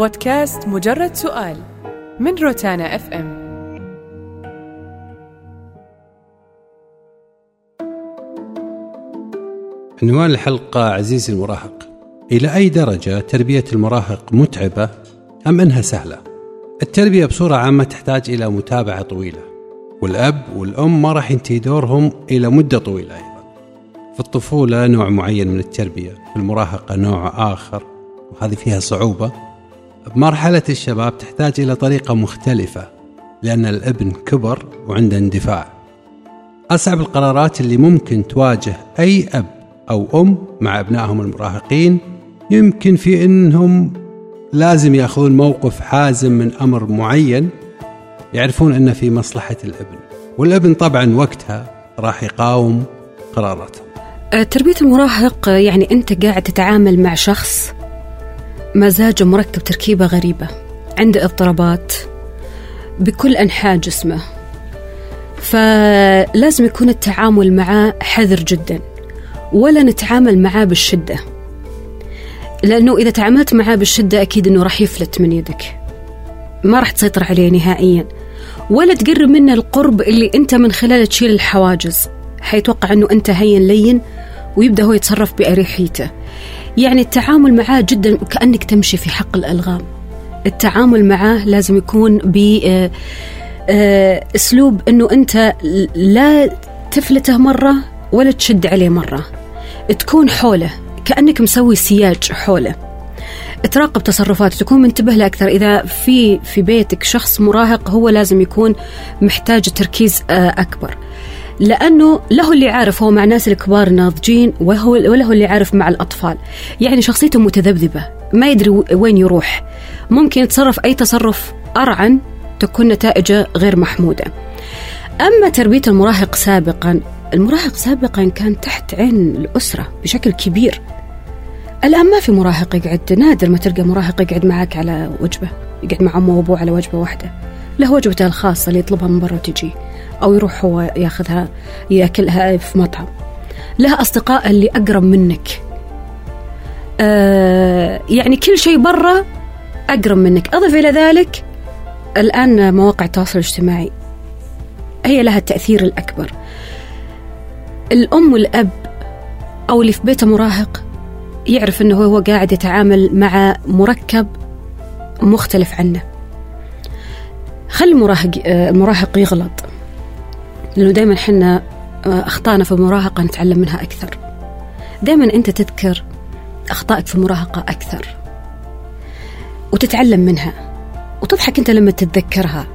بودكاست مجرد سؤال من روتانا اف ام عنوان الحلقة عزيزي المراهق. إلى أي درجة تربية المراهق متعبة أم أنها سهلة؟ التربية بصورة عامة تحتاج إلى متابعة طويلة. والأب والأم ما راح ينتهي دورهم إلى مدة طويلة أيضا. في الطفولة نوع معين من التربية في المراهقة نوع آخر وهذه فيها صعوبة. بمرحلة الشباب تحتاج إلى طريقة مختلفة لأن الابن كبر وعنده اندفاع. أصعب القرارات اللي ممكن تواجه أي أب أو أم مع أبنائهم المراهقين يمكن في أنهم لازم يأخذون موقف حازم من أمر معين يعرفون أنه في مصلحة الابن. والابن طبعا وقتها راح يقاوم قراراتهم أه، تربية المراهق يعني أنت قاعد تتعامل مع شخص مزاجه مركب تركيبة غريبة عنده اضطرابات بكل أنحاء جسمه. فلازم يكون التعامل معاه حذر جدا ولا نتعامل معاه بالشدة. لأنه إذا تعاملت معاه بالشدة أكيد أنه راح يفلت من يدك. ما راح تسيطر عليه نهائيا. ولا تقرب منه القرب اللي أنت من خلاله تشيل الحواجز حيتوقع أنه أنت هين لين ويبدأ هو يتصرف بأريحيته. يعني التعامل معاه جدا كأنك تمشي في حق الألغام. التعامل معاه لازم يكون ب آه، آه، أسلوب إنه أنت لا تفلته مرة ولا تشد عليه مرة. تكون حوله كأنك مسوي سياج حوله. تراقب تصرفاته تكون منتبه له أكثر. إذا في في بيتك شخص مراهق هو لازم يكون محتاج تركيز آه، أكبر. لأنه له اللي عارف هو مع الناس الكبار ناضجين وهو وله اللي عارف مع الأطفال. يعني شخصيته متذبذبة ما يدري وين يروح. ممكن يتصرف أي تصرف أرعن تكون نتائجه غير محمودة. أما تربية المراهق سابقا المراهق سابقا كان تحت عين الأسرة بشكل كبير. الآن ما في مراهق يقعد نادر ما تلقى مراهق يقعد معك على وجبة يقعد مع أمه وأبوه على وجبة واحدة. له وجبته الخاصة اللي يطلبها من برا وتجي. أو يروح هو ياخذها يأكلها في مطعم. لها أصدقاء اللي أقرب منك. آه يعني كل شيء برا أقرب منك. أضف إلى ذلك الآن مواقع التواصل الاجتماعي. هي لها التأثير الأكبر. الأم والأب أو اللي في بيته مراهق يعرف أنه هو قاعد يتعامل مع مركب مختلف عنه. خلي المراهق المراهق يغلط. لأنه دائما حنا آه، أخطائنا في المراهقة نتعلم منها أكثر. دائما أنت تذكر أخطائك في المراهقة أكثر وتتعلم منها. وتضحك أنت لما تتذكرها.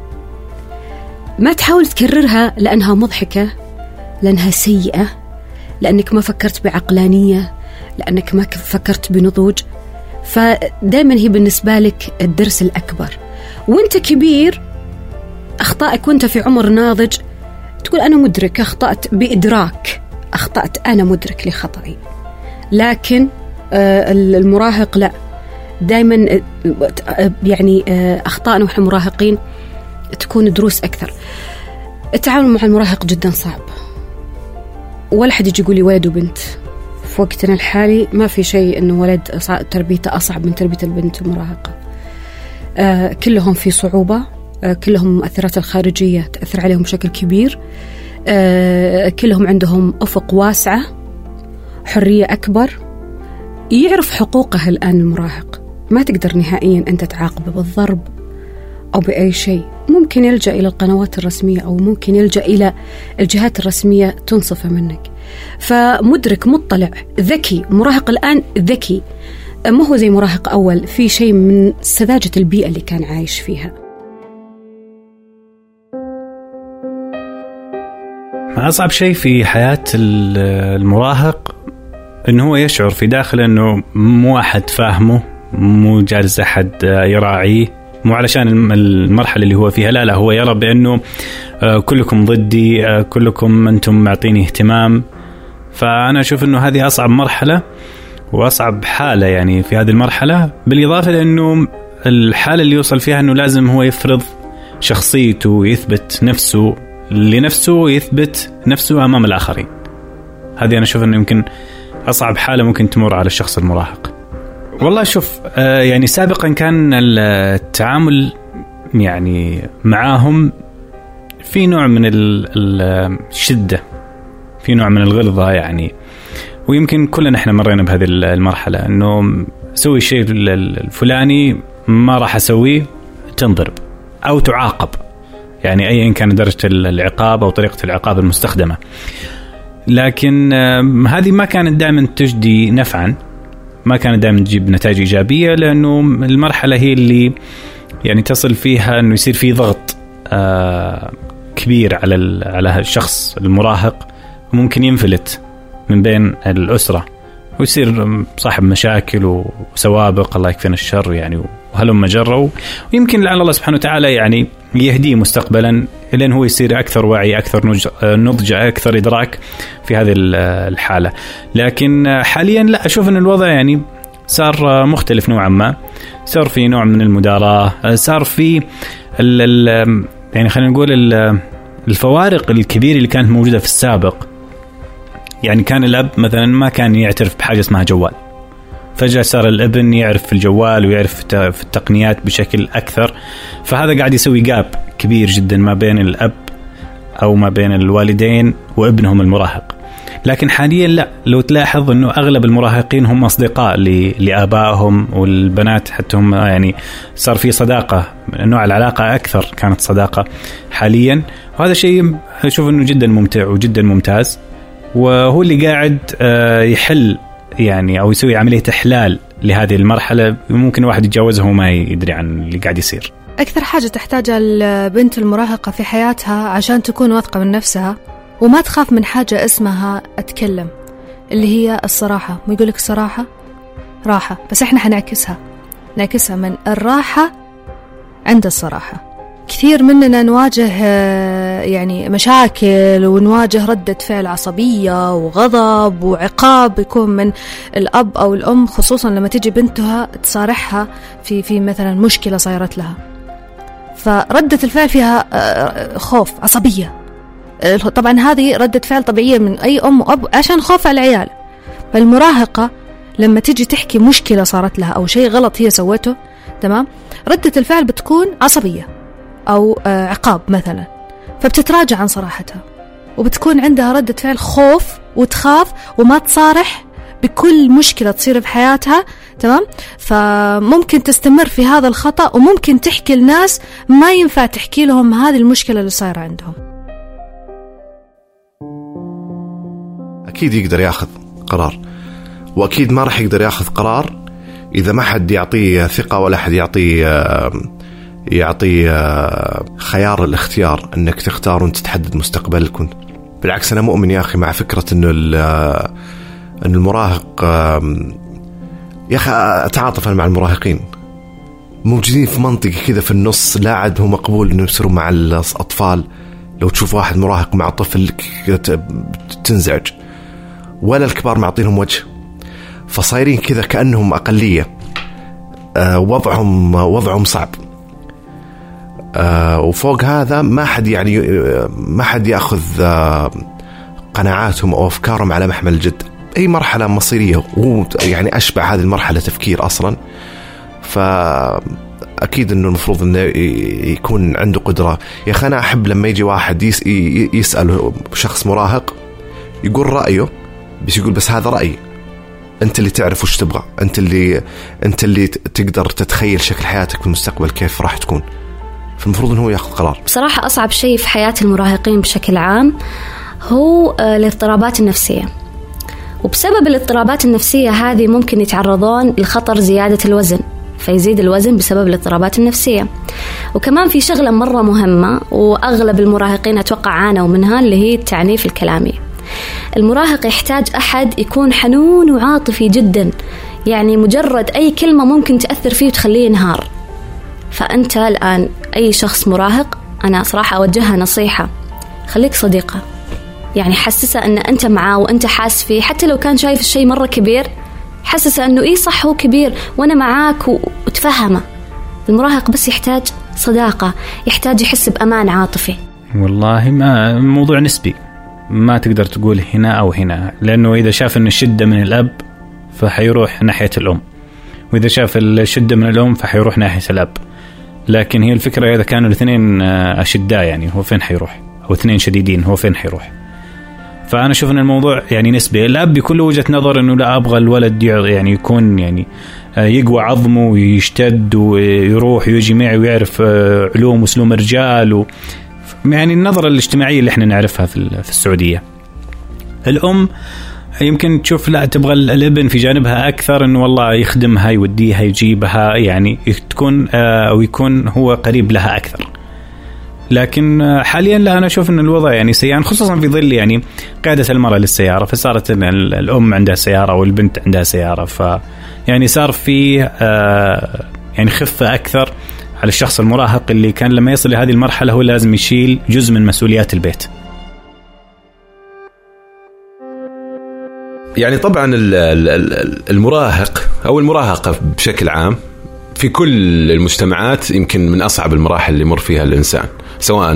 ما تحاول تكررها لأنها مضحكة لأنها سيئة لأنك ما فكرت بعقلانية لأنك ما فكرت بنضوج. فدائما هي بالنسبة لك الدرس الأكبر. وأنت كبير أخطائك وأنت في عمر ناضج تقول أنا مدرك أخطأت بإدراك. أخطأت أنا مدرك لخطأي. لكن آه، المراهق لا. دائما آه، يعني آه، أخطائنا ونحن مراهقين تكون دروس أكثر. التعامل مع المراهق جدا صعب. ولا حد يجي يقول لي ولد وبنت. في وقتنا الحالي ما في شيء إنه ولد تربيته أصعب من تربية البنت المراهقة. آه كلهم في صعوبة. كلهم المؤثرات الخارجية تأثر عليهم بشكل كبير. آه، كلهم عندهم أفق واسعة حرية أكبر. يعرف حقوقه الآن المراهق. ما تقدر نهائيا أنت تعاقبه بالضرب أو بأي شيء. ممكن يلجأ إلى القنوات الرسمية أو ممكن يلجأ إلى الجهات الرسمية تنصفه منك. فمدرك مطلع ذكي. مراهق الآن ذكي. ما هو زي مراهق أول؟ في شيء من سذاجة البيئة اللي كان عايش فيها. أصعب شيء في حياة المراهق إنه هو يشعر في داخله إنه مو أحد فاهمه مو جالس أحد يراعيه مو علشان المرحلة اللي هو فيها لا لا هو يرى بأنه آه، كلكم ضدي آه، كلكم أنتم معطيني اهتمام. فأنا أشوف إنه هذه أصعب مرحلة وأصعب حالة يعني في هذه المرحلة بالإضافة لأنه الحالة اللي يوصل فيها إنه لازم هو يفرض شخصيته ويثبت نفسه. لنفسه يثبت نفسه أمام الآخرين. هذه أنا أشوف إنه يمكن أصعب حالة ممكن تمر على الشخص المراهق. والله شوف آه، يعني سابقا كان التعامل يعني معاهم في نوع من الشدة في نوع من الغلظة يعني ويمكن كلنا إحنا مرينا بهذه المرحلة إنه سوي الشيء الفلاني ما راح أسويه تنضرب أو تعاقب يعني ايا كان درجة العقاب أو طريقة العقاب المستخدمة. لكن هذه ما كانت دائما تجدي نفعا. ما كانت دائما تجيب نتائج إيجابية لأنه المرحلة هي اللي يعني تصل فيها إنه يصير في ضغط آه، كبير على على الشخص المراهق. وممكن ينفلت من بين الأسرة ويصير صاحب مشاكل وسوابق. الله يكفينا الشر يعني وهلم جروا ويمكن لعل الله سبحانه وتعالى يعني يهديه مستقبلا لين هو يصير أكثر وعي أكثر نضج أكثر إدراك في هذه الحالة. لكن حاليا لا أشوف إن الوضع يعني صار مختلف نوعا ما. صار في نوع من المداراة صار في ال ال يعني خلينا نقول الفوارق الكبيرة اللي كانت موجودة في السابق. يعني كان الأب مثلا ما كان يعترف بحاجة اسمها جوال. فجأة صار الابن يعرف في الجوال ويعرف في التقنيات بشكل أكثر. فهذا قاعد يسوي جاب كبير جدا ما بين الأب أو ما بين الوالدين وابنهم المراهق. لكن حاليا لا. لو تلاحظ إنه أغلب المراهقين هم أصدقاء لآبائهم والبنات حتى هم يعني صار في صداقة نوع العلاقة أكثر كانت صداقة حاليا. وهذا شيء أشوف إنه جدا ممتع وجدا ممتاز. وهو اللي قاعد آه، يحل يعني أو يسوي عملية إحلال لهذه المرحلة ممكن الواحد يتجاوزها وما يدري عن اللي قاعد يصير. أكثر حاجة تحتاجها البنت المراهقة في حياتها عشان تكون واثقة من نفسها وما تخاف من حاجة اسمها أتكلم اللي هي الصراحة. ويقول لك الصراحه راحة. بس إحنا حنعكسها. نعكسها من الراحة عند الصراحة. كثير مننا نواجه آه، يعني مشاكل ونواجه ردة فعل عصبية وغضب وعقاب يكون من الأب أو الأم خصوصا لما تجي بنتها تصارحها في في مثلا مشكلة صايرت لها. فردة الفعل فيها آه، خوف عصبية. طبعا هذه ردة فعل طبيعية من أي أم وأب عشان خوف على العيال. فالمراهقة لما تجي تحكي مشكلة صارت لها أو شيء غلط هي سوته تمام؟ ردة الفعل بتكون عصبية أو آه، عقاب مثلا. فبتتراجع عن صراحتها وبتكون عندها ردة فعل خوف وتخاف وما تصارح بكل مشكلة تصير في حياتها تمام؟ فممكن تستمر في هذا الخطأ وممكن تحكي لناس ما ينفع تحكي لهم هذه المشكلة اللي صايرة عندهم. أكيد يقدر يأخذ قرار وأكيد ما راح يقدر يأخذ قرار إذا ما حد يعطيه ثقة ولا حد يعطيه يعطي آه، خيار الاختيار انك تختار وانت تحدد مستقبلك. بالعكس أنا مؤمن يا أخي مع فكرة انه آه، ان المراهق يا أخي اتعاطف أنا مع المراهقين. موجودين في منطقة كذا في النص لا عاد هو مقبول انه يصيروا مع الاطفال. لو تشوف واحد مراهق مع طفل تنزعج. ولا الكبار معطينهم وجه. فصايرين كذا كأنهم أقلية. آه، وضعهم وضعهم صعب. آه وفوق هذا ما حد يعني ما حد ياخذ آه قناعاتهم أو أفكارهم على محمل الجد. أي مرحلة مصيرية. وهو يعني أشبع هذه المرحلة تفكير أصلا. ف أكيد إنه المفروض إنه يكون عنده قدرة. يا أخي أنا أحب لما يجي واحد يس يسأل شخص مراهق يقول رأيه بس يقول بس هذا رأيي. أنت اللي تعرف وش تبغى. أنت اللي أنت اللي تقدر تتخيل شكل حياتك في المستقبل كيف راح تكون. فالمفروض إنه هو ياخذ قرار. بصراحة أصعب شيء في حياة المراهقين بشكل عام هو آه، الاضطرابات النفسية. وبسبب الاضطرابات النفسية هذه ممكن يتعرضون لخطر زيادة الوزن فيزيد الوزن بسبب الاضطرابات النفسية. وكمان في شغلة مرة مهمة وأغلب المراهقين أتوقع عانوا منها اللي هي التعنيف الكلامي. المراهق يحتاج أحد يكون حنون وعاطفي جدا يعني مجرد أي كلمة ممكن تأثر فيه وتخليه ينهار. فأنت الآن أي شخص مراهق أنا صراحة أوجهها نصيحة. خليك صديقة. يعني حسسه أن أنت معاه وأنت حاس فيه. حتى لو كان شايف الشيء مرة كبير حسسه أنه إيه صح هو كبير وأنا معاك وتفهمه. المراهق بس يحتاج صداقة يحتاج يحس بأمان عاطفي. والله ما موضوع نسبي. ما تقدر تقول هنا أو هنا لأنه إذا شاف أن الشدة من الأب فحيروح ناحية الأم وإذا شاف الشدة من الأم فحيروح ناحية الأب. لكن هي الفكرة إذا كانوا الاثنين آه، أشداء يعني هو فين حيروح؟ أو اثنين شديدين هو فين حيروح؟ فأنا أشوف إن الموضوع يعني نسبي. الأب له وجهة نظر إنه لا أبغى الولد يعني يكون يعني آه، يقوى عظمه ويشتد ويروح ويجي معي ويعرف آه، علوم وسلوم الرجال و يعني النظرة الاجتماعية اللي إحنا نعرفها في في السعودية. الأم يمكن تشوف لا تبغى الابن في جانبها أكثر إنه والله يخدمها يوديها يجيبها يعني تكون آه، أو يكون هو قريب لها أكثر. لكن حاليا لا أنا أشوف إن الوضع يعني يعني خصوصا في ظل يعني قياده المرأة للسيارة فصارت الأم عندها سيارة والبنت عندها سيارة ف يعني صار في آه، يعني خفة أكثر على الشخص المراهق اللي كان لما يصل لهذه المرحلة هو لازم يشيل جزء من مسؤوليات البيت. يعني طبعا المراهق أو المراهقة بشكل عام في كل المجتمعات يمكن من أصعب المراحل اللي يمر فيها الإنسان سواء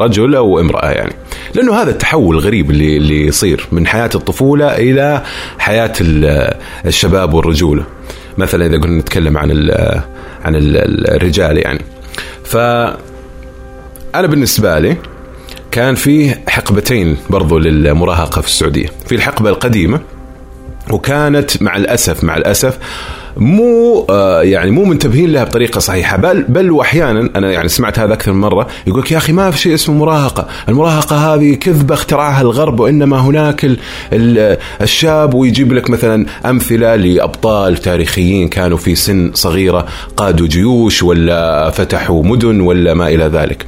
رجل أو امرأة يعني. لأنه هذا التحول الغريب اللي اللي يصير من حياة الطفولة إلى حياة الشباب والرجولة. مثلا إذا قلنا نتكلم عن عن الرجال يعني. ف أنا بالنسبة لي كان فيه حقبتين برضو للمراهقة في السعودية في الحقبة القديمة وكانت مع الأسف مع الأسف مو آه يعني مو منتبهين لها بطريقة صحيحة بل بل وأحيانا أنا يعني سمعت هذا أكثر من مرة يقول يا أخي ما في شيء اسمه مراهقة، المراهقة هذه كذبة اخترعها الغرب وإنما هناك ال ال الشاب ويجيب لك مثلا أمثلة لأبطال تاريخيين كانوا في سن صغيرة قادوا جيوش ولا فتحوا مدن ولا ما إلى ذلك.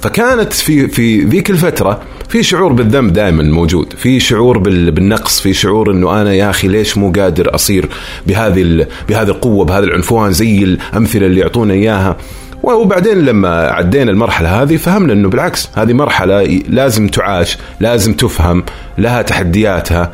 فكانت في في ذيك الفترة في شعور بالذنب دائما موجود في شعور بالنقص في شعور إنه أنا يا أخي ليش مو قادر أصير بهذه بهذه القوة بهذا العنفوان زي الأمثلة اللي يعطونا إياها. وبعدين لما عدينا المرحلة هذه فهمنا إنه بالعكس هذه مرحلة لازم تعاش، لازم تفهم، لها تحدياتها،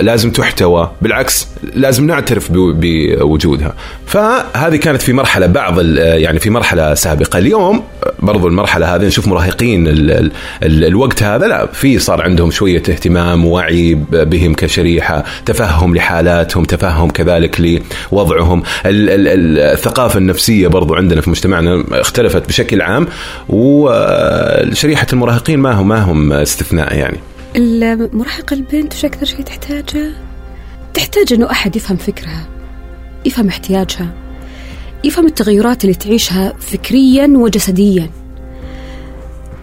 لازم تحتوى. بالعكس لازم نعترف بوجودها. فهذه كانت في مرحلة بعض يعني في مرحلة سابقة. اليوم برضو المرحلة هذه نشوف مراهقين ال ال ال الوقت هذا لا في صار عندهم شوية اهتمام ووعي بهم كشريحة تفهم لحالاتهم تفهم كذلك لوضعهم. الثقافة النفسية برضو عندنا في مجتمعنا اختلفت بشكل عام وشريحه المراهقين ما هم ما هم استثناء يعني. المراهقة البنت وش أكثر شيء تحتاجه؟ تحتاج إنه أحد يفهم فكرها يفهم احتياجها يفهم التغيرات اللي تعيشها فكريا وجسديا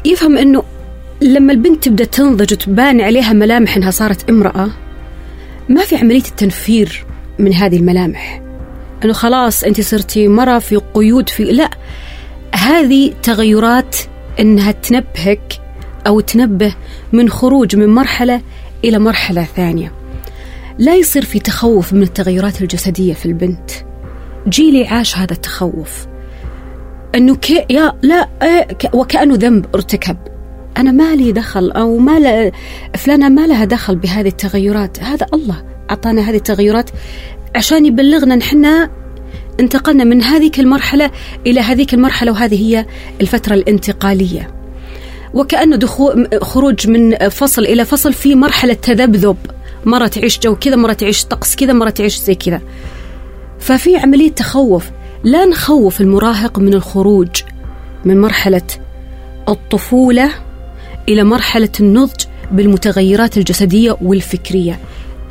يفهم إنه لما البنت تبدأ تنضج وتبان عليها ملامح إنها صارت امرأة ما في عملية التنفير من هذه الملامح إنه خلاص أنت صرتي مرة في قيود في لا هذه تغيرات إنها تنبهك أو تنبه من خروج من مرحلة إلى مرحلة ثانية. لا يصير في تخوف من التغيرات الجسدية في البنت. جيلي عاش هذا التخوف. أنه كي يا لا إيه وكأنه ذنب ارتكب. أنا ما لي دخل أو ما ل... فلانة ما لها دخل بهذه التغيرات. هذا الله أعطانا هذه التغيرات عشان يبلغنا نحن انتقلنا من هذه المرحلة إلى هذيك المرحلة وهذه هي الفترة الانتقالية. وكأنه دخول خروج من فصل إلى فصل في مرحلة تذبذب. مرة تعيش جو كذا مرة تعيش طقس كذا مرة تعيش زي كذا. ففي عملية تخوف. لا نخوف المراهق من الخروج من مرحلة الطفولة إلى مرحلة النضج بالمتغيرات الجسدية والفكرية.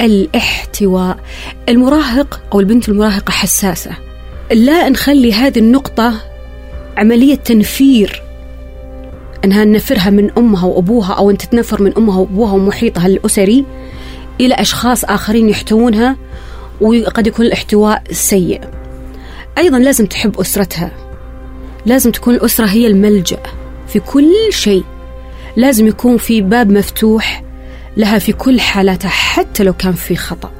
الاحتواء. المراهق أو البنت المراهقة حساسة. لا نخلي هذه النقطة عملية تنفير. أنها نفرها من أمها وأبوها أو أن تتنفر من أمها وأبوها ومحيطها الأسري إلى أشخاص آخرين يحتوونها وقد يكون الاحتواء سيء. أيضا لازم تحب أسرتها. لازم تكون الأسرة هي الملجأ في كل شيء. لازم يكون في باب مفتوح لها في كل حالاتها حتى لو كان في خطأ.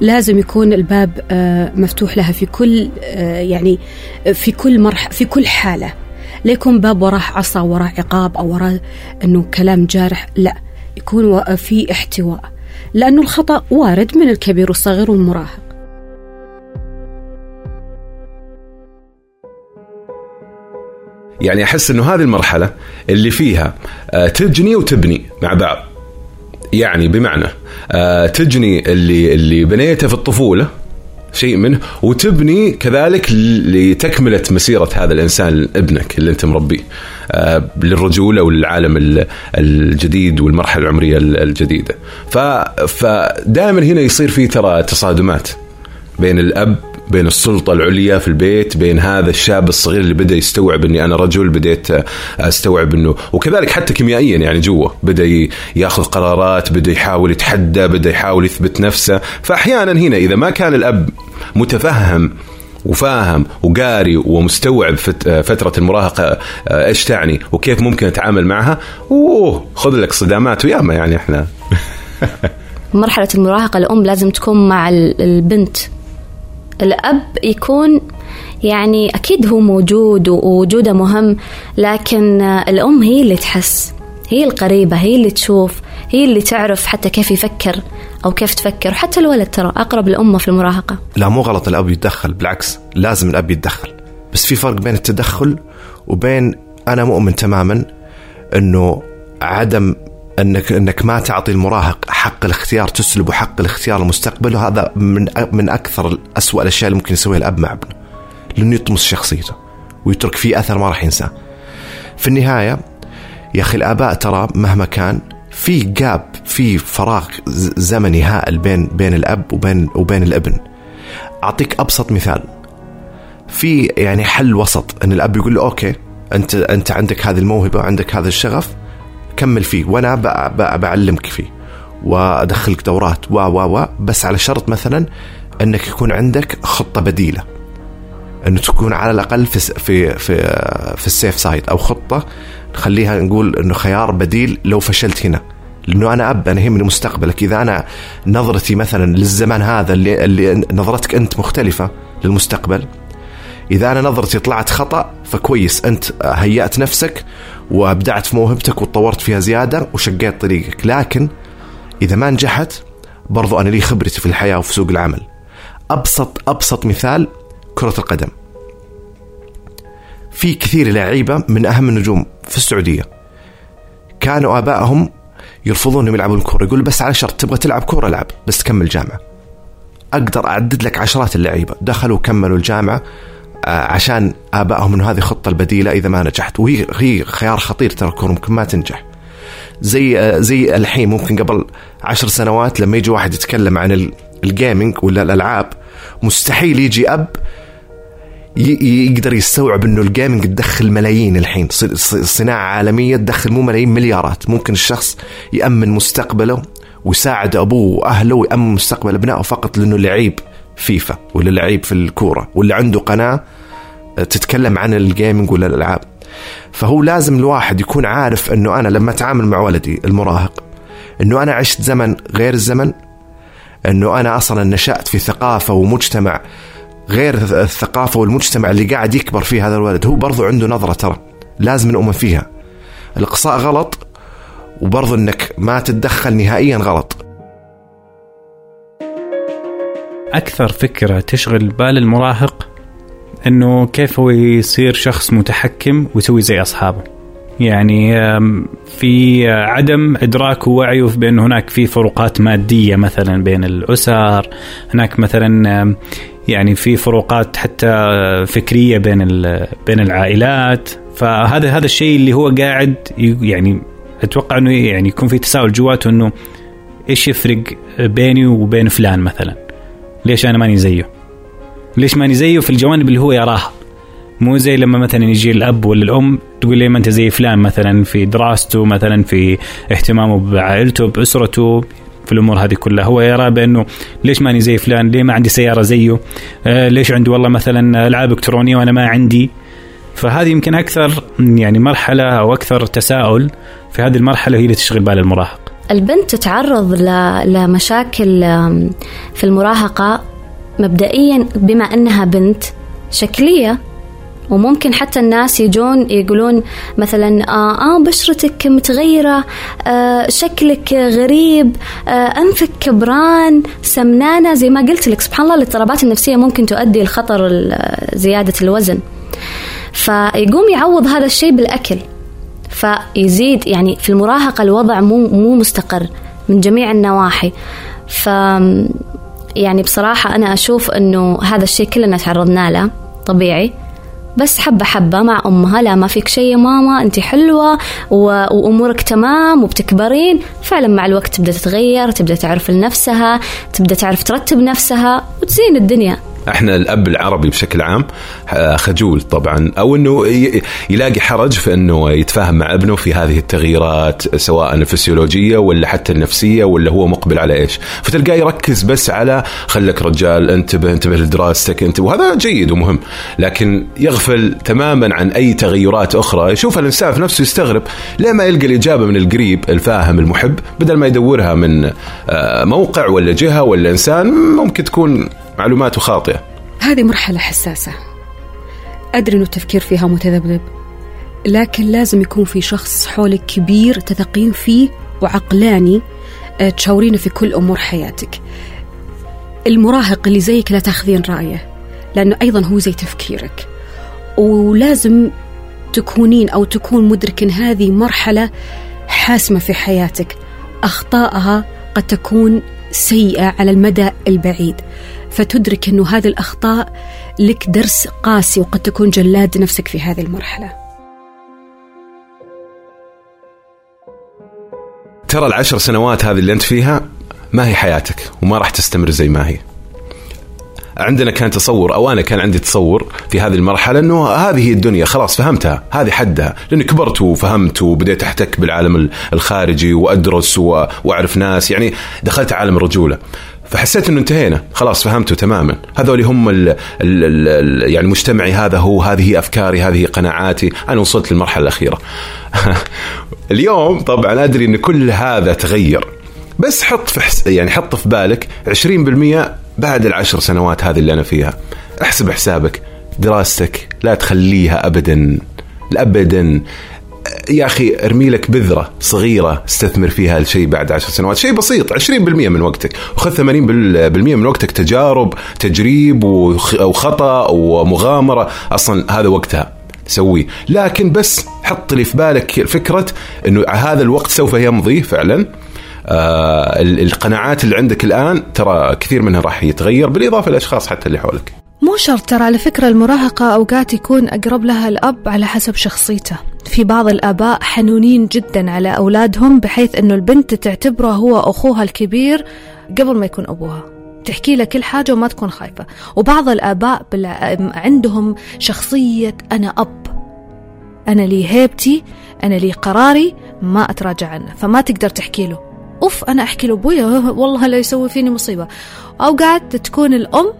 لازم يكون الباب آه، مفتوح لها في كل آه، يعني في كل مرح في كل حالة لا يكون باب وراه عصا وراه عقاب أو وراه أنه كلام جارح. لا يكون في احتواء لأنه الخطأ وارد من الكبير والصغير والمراهق. يعني أحس إنه هذه المرحلة اللي فيها آه، تجني وتبني مع بعض. يعني بمعنى آه، تجني اللي اللي بنيته في الطفولة شيء منه. وتبني كذلك لتكملة مسيرة هذا الإنسان ابنك اللي أنت مربيه آه، للرجولة وللعالم ال- الجديد والمرحلة العمرية ال- الجديدة. فدائما هنا يصير في ترى تصادمات بين الأب بين السلطة العليا في البيت بين هذا الشاب الصغير اللي بدأ يستوعب إني أنا رجل بديت أستوعب إنه وكذلك حتى كيميائيا يعني جوا بدأ ي- يأخذ قرارات بدأ يحاول يتحدى بدأ يحاول يثبت نفسه. فاحيانا هنا إذا ما كان الأب متفهم وفاهم وقاري ومستوعب فت- فترة المراهقة آه، إيش تعني وكيف ممكن أتعامل معها أوه خذ لك صدامات وياما يعني إحنا. مرحلة المراهقة الأم لازم تكون مع ال- البنت. الأب يكون يعني أكيد هو موجود ووجوده مهم لكن الأم هي اللي تحس هي القريبة هي اللي تشوف هي اللي تعرف حتى كيف يفكر أو كيف تفكر وحتى الولد ترى أقرب الأمة في المراهقة. لا مو غلط الأب يتدخل بالعكس لازم الأب يتدخل. بس في فرق بين التدخل وبين أنا مؤمن تماما إنه عدم انك أنك ما تعطي المراهق حق الاختيار تسلبه حق الاختيار لمستقبله هذا من من أكثر اسوء الأشياء اللي ممكن يسويها الأب مع ابنه لأنه يطمس شخصيته ويترك فيه أثر ما راح ينساه. في النهاية يا أخي الآباء ترى مهما كان في جاب في فراغ زمني هائل بين بين الأب وبين وبين الابن. أعطيك أبسط مثال. في يعني حل وسط إن الأب يقول له أوكي انت أنت عندك هذه الموهبة وعندك هذا الشغف كمل فيه وأنا بعلمك فيه وأدخلك دورات و و و بس على شرط مثلا إنك يكون عندك خطة بديلة إنه تكون على الأقل في في في في ال safe side أو خطة نخليها نقول إنه خيار بديل لو فشلت هنا لأنه أنا أب أنا يهمني مستقبلك. إذا أنا نظرتي مثلا للزمان هذا اللي, اللي نظرتك أنت مختلفة للمستقبل إذا أنا نظرتي طلعت خطأ فكويس أنت هيأت نفسك وأبدعت في موهبتك وتطورت فيها زيادة وشقيت طريقك. لكن إذا ما نجحت برضو أنا لي خبرتي في الحياة وفي سوق العمل. أبسط أبسط مثال كرة القدم. في كثير لعيبة من أهم النجوم في السعودية. كانوا آبائهم يرفضون إنهم يلعبون كورة يقول بس على شرط تبغى تلعب كورة العب بس تكمل جامعة. أقدر أعدد لك عشرات اللعيبة. دخلوا وكملوا الجامعة. عشان آبائهم إنه هذه خطة البديلة إذا ما نجحت. وهي هي خيار خطير ترى الكوره ممكن ما تنجح. زي آه، زي الحين ممكن قبل عشر سنوات لما يجي واحد يتكلم عن ال- ال gaming ولا الألعاب مستحيل يجي أب يقدر يستوعب إنه ال gaming تدخل ملايين الحين. صناعة عالمية تدخل مو ملايين مليارات. ممكن الشخص يأمن مستقبله ويساعد أبوه وأهله ويأمن مستقبل أبنائه فقط لأنه لعيب فيفا ولا لعيب في الكورة ولا عنده قناة تتكلم عن ال gaming ولا الالعاب فهو لازم الواحد يكون عارف إنه أنا لما أتعامل مع ولدي المراهق إنه أنا عشت زمن غير الزمن إنه أنا أصلا نشأت في ثقافة ومجتمع غير الثقافة والمجتمع اللي قاعد يكبر فيه هذا الولد. هو برضو عنده نظرة ترى لازم نؤمن فيها. الإقصاء غلط وبرضو إنك ما تتدخل نهائيا غلط. أكثر فكرة تشغل بال المراهق إنه كيف هو يصير شخص متحكم ويسوي زي أصحابه. يعني في عدم إدراك ووعيه بأن هناك في فروقات مادية مثلا بين الأسر هناك مثلا يعني في فروقات حتى فكرية بين بين العائلات. فهذا هذا الشيء اللي هو قاعد يعني أتوقع إنه يعني يكون في تساؤل جواته إنه إيش يفرق بيني وبين فلان مثلا؟ ليش أنا ماني زيه؟ ليش ماني زيه في الجوانب اللي هو يراها؟ مو زي لما مثلا يجي الأب ولا الأم تقول لي ما أنت زي فلان مثلا في دراسته مثلا في اهتمامه بعائلته بأسرته في الأمور هذه كلها. هو يرى بأنه ليش ماني زي فلان؟ ليه ما عندي سيارة زيه؟ آه ليش عنده والله مثلا ألعاب إلكترونية وأنا ما عندي؟ فهذه يمكن أكثر يعني مرحلة أو أكثر تساؤل في هذه المرحلة هي اللي تشغل بال المراهق. البنت تتعرض لمشاكل في المراهقة مبدئيا بما أنها بنت شكلية وممكن حتى الناس يجون يقولون مثلا آه, آه بشرتك متغيرة آه شكلك غريب آه أنفك كبران سمنانة زي ما قلت لك. سبحان الله الاضطرابات النفسية ممكن تؤدي لخطر زيادة الوزن. فيقوم يعوض هذا الشيء بالأكل. فيزيد يعني في المراهقة الوضع مو مو مستقر من جميع النواحي. ف يعني بصراحة أنا أشوف أنه هذا الشيء كلنا تعرضنا له طبيعي. بس حبة حبة مع أمها لا ما فيك شيء يا ماما أنت حلوة و... وأمورك تمام وبتكبرين. فعلا مع الوقت تبدأ تتغير تبدأ تعرف لنفسها تبدأ تعرف ترتب نفسها وتزين الدنيا. إحنا الاب العربي بشكل عام آه، خجول طبعا. أو إنه يلاقي حرج في إنه يتفاهم مع ابنه في هذه التغييرات سواء الفسيولوجية ولا حتى النفسية ولا هو مقبل على إيش. فتلقاه يركز بس على خلك رجال انتبه انتبه لدراستك انت وهذا جيد ومهم. لكن يغفل تماما عن أي تغيرات أخرى. يشوفها الإنسان في نفسه يستغرب ليه ما يلقى الإجابة من القريب الفاهم المحب بدل ما يدورها من آه، موقع ولا جهة ولا إنسان ممكن تكون معلوماته خاطئة. هذه مرحلة حساسة. أدري أنه التفكير فيها متذبذب لكن لازم يكون في شخص حولك كبير تثقين فيه وعقلاني آه، تشاورينه في كل أمور حياتك. المراهق اللي زيك لا تاخذين رأيه لأنه أيضا هو زي تفكيرك. ولازم تكونين أو تكون مدرك أن هذه مرحلة حاسمة في حياتك. أخطائها قد تكون سيئة على المدى البعيد. فتدرك أنه هذه الأخطاء لك درس قاسي وقد تكون جلاد نفسك في هذه المرحلة. ترى العشر سنوات هذه اللي أنت فيها ما هي حياتك وما راح تستمر زي ما هي. عندنا كان تصور أو أنا كان عندي تصور في هذه المرحلة إنه هذه هي الدنيا خلاص فهمتها هذه حدها لأني كبرت وفهمت وبديت أحتك بالعالم الخارجي وأدرس وأعرف ناس يعني دخلت عالم الرجولة. فحسيت إنه انتهينا. خلاص فهمته تماما. هذول هم ال ال ال ال يعني مجتمعي هذا هو هذه أفكاري هذه قناعاتي. أنا وصلت للمرحلة الأخيرة. اليوم طبعا أدري إن كل هذا تغير. بس حط في حس... يعني حط في بالك 20% بعد العشر سنوات هذه اللي أنا فيها. احسب حسابك دراستك لا تخليها ابدا ابدا يا أخي ارمي لك بذرة صغيرة استثمر فيها الشيء بعد عشر سنوات. شيء بسيط 20% من وقتك. وخذ 80% من وقتك تجارب تجريب وخ- وخطا ومغامرة. أصلا هذا وقتها. سويه لكن بس حط لي في بالك فكرة إنه هذا الوقت سوف يمضي فعلا. آه ال- القناعات اللي عندك الآن ترى كثير منها راح يتغير بالإضافة للاشخاص حتى اللي حولك. مو شرط ترى على فكرة المراهقة أوقات يكون أقرب لها الأب على حسب شخصيته. في بعض الآباء حنونين جدا على أولادهم بحيث أنه البنت تعتبره هو أخوها الكبير قبل ما يكون أبوها. تحكي له كل حاجة وما تكون خايفة. وبعض الآباء. عندهم شخصية أنا أب. أنا لي هيبتي أنا لي قراري ما أتراجع عنه فما تقدر تحكي له. أوف أنا أحكي له أبويا والله لا يسوي فيني مصيبة. أوقات تكون الأم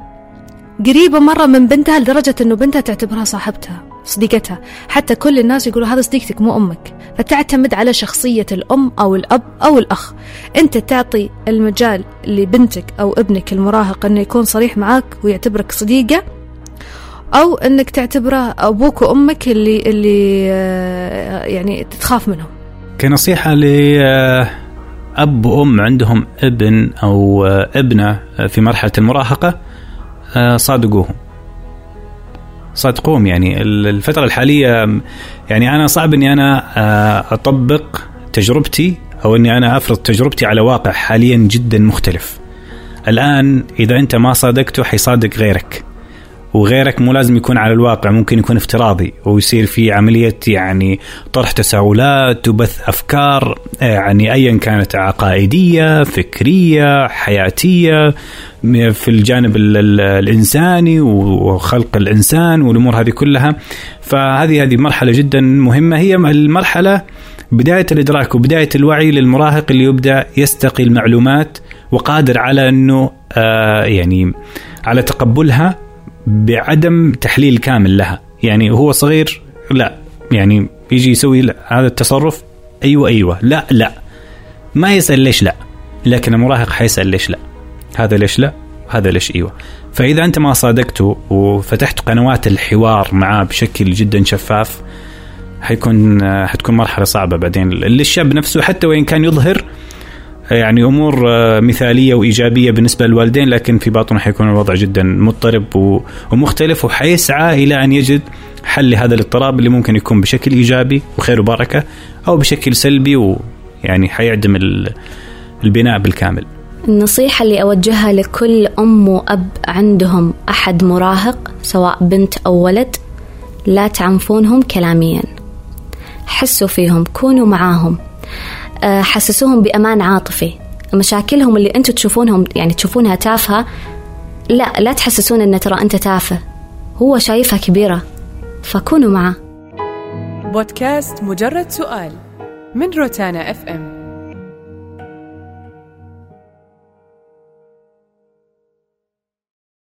قريبة مرة من بنتها لدرجة أنه بنتها تعتبرها صاحبتها صديقتها. حتى كل الناس يقولوا هذا صديقتك مو أمك. فتعتمد على شخصية الأم أو الأب أو الأخ. أنت تعطي المجال لبنتك أو ابنك المراهق أنه يكون صريح معك ويعتبرك صديقة أو أنك تعتبره أبوك وأمك اللي اللي آه، يعني تخاف منهم. كنصيحة لأب وأم عندهم ابن أو ابنة في مرحلة المراهقة آه، صادقوهم. صادقوهم يعني. الفترة الحالية يعني أنا صعب أني أنا آه، أطبق تجربتي أو أني أنا أفرض تجربتي على واقع حاليا جدا مختلف. الآن إذا أنت ما صادقته حيصادق غيرك. وغيرك مو لازم يكون على الواقع ممكن يكون افتراضي ويصير في عملية يعني طرح تساؤلات وبث أفكار يعني أيا كانت عقائدية فكرية حياتية في الجانب ال- ال- الإنساني وخلق الإنسان والأمور هذه كلها. فهذه هذه مرحلة جدا مهمة. هي المرحلة بداية الإدراك وبداية الوعي للمراهق اللي يبدأ يستقي المعلومات وقادر على أنه آه يعني على تقبلها بعدم تحليل كامل لها. يعني هو صغير لا. يعني يجي يسوي لا هذا التصرف أيوه أيوه. لا لا. ما يسأل ليش لا لكن المراهق حيسأل ليش لا. هذا ليش لا هذا ليش أيوه. فإذا أنت ما صادقته وفتحت قنوات الحوار معاه بشكل جدا شفاف حيكون حتكون مرحلة صعبة بعدين. للشاب نفسه حتى وإن كان يظهر يعني أمور آه، مثالية وإيجابية بالنسبة للوالدين لكن في باطنه حيكون الوضع جدا مضطرب ومختلف وحيسعى إلى أن يجد حل لهذا الاضطراب اللي ممكن يكون بشكل إيجابي وخير وبركة أو بشكل سلبي ويعني حيعدم ال- البناء بالكامل. النصيحة اللي أوجهها لكل أم وأب عندهم أحد مراهق سواء بنت أو ولد لا تعنفونهم كلاميا حسوا فيهم كونوا معاهم حسسوهم بأمان عاطفي. مشاكلهم اللي أنتم تشوفونهم يعني تشوفونها تافهة لا لا تحسسون أن ترى أنت تافه. هو شايفها كبيرة فكونوا معاه بودكاست مجرد سؤال من روتانا اف ام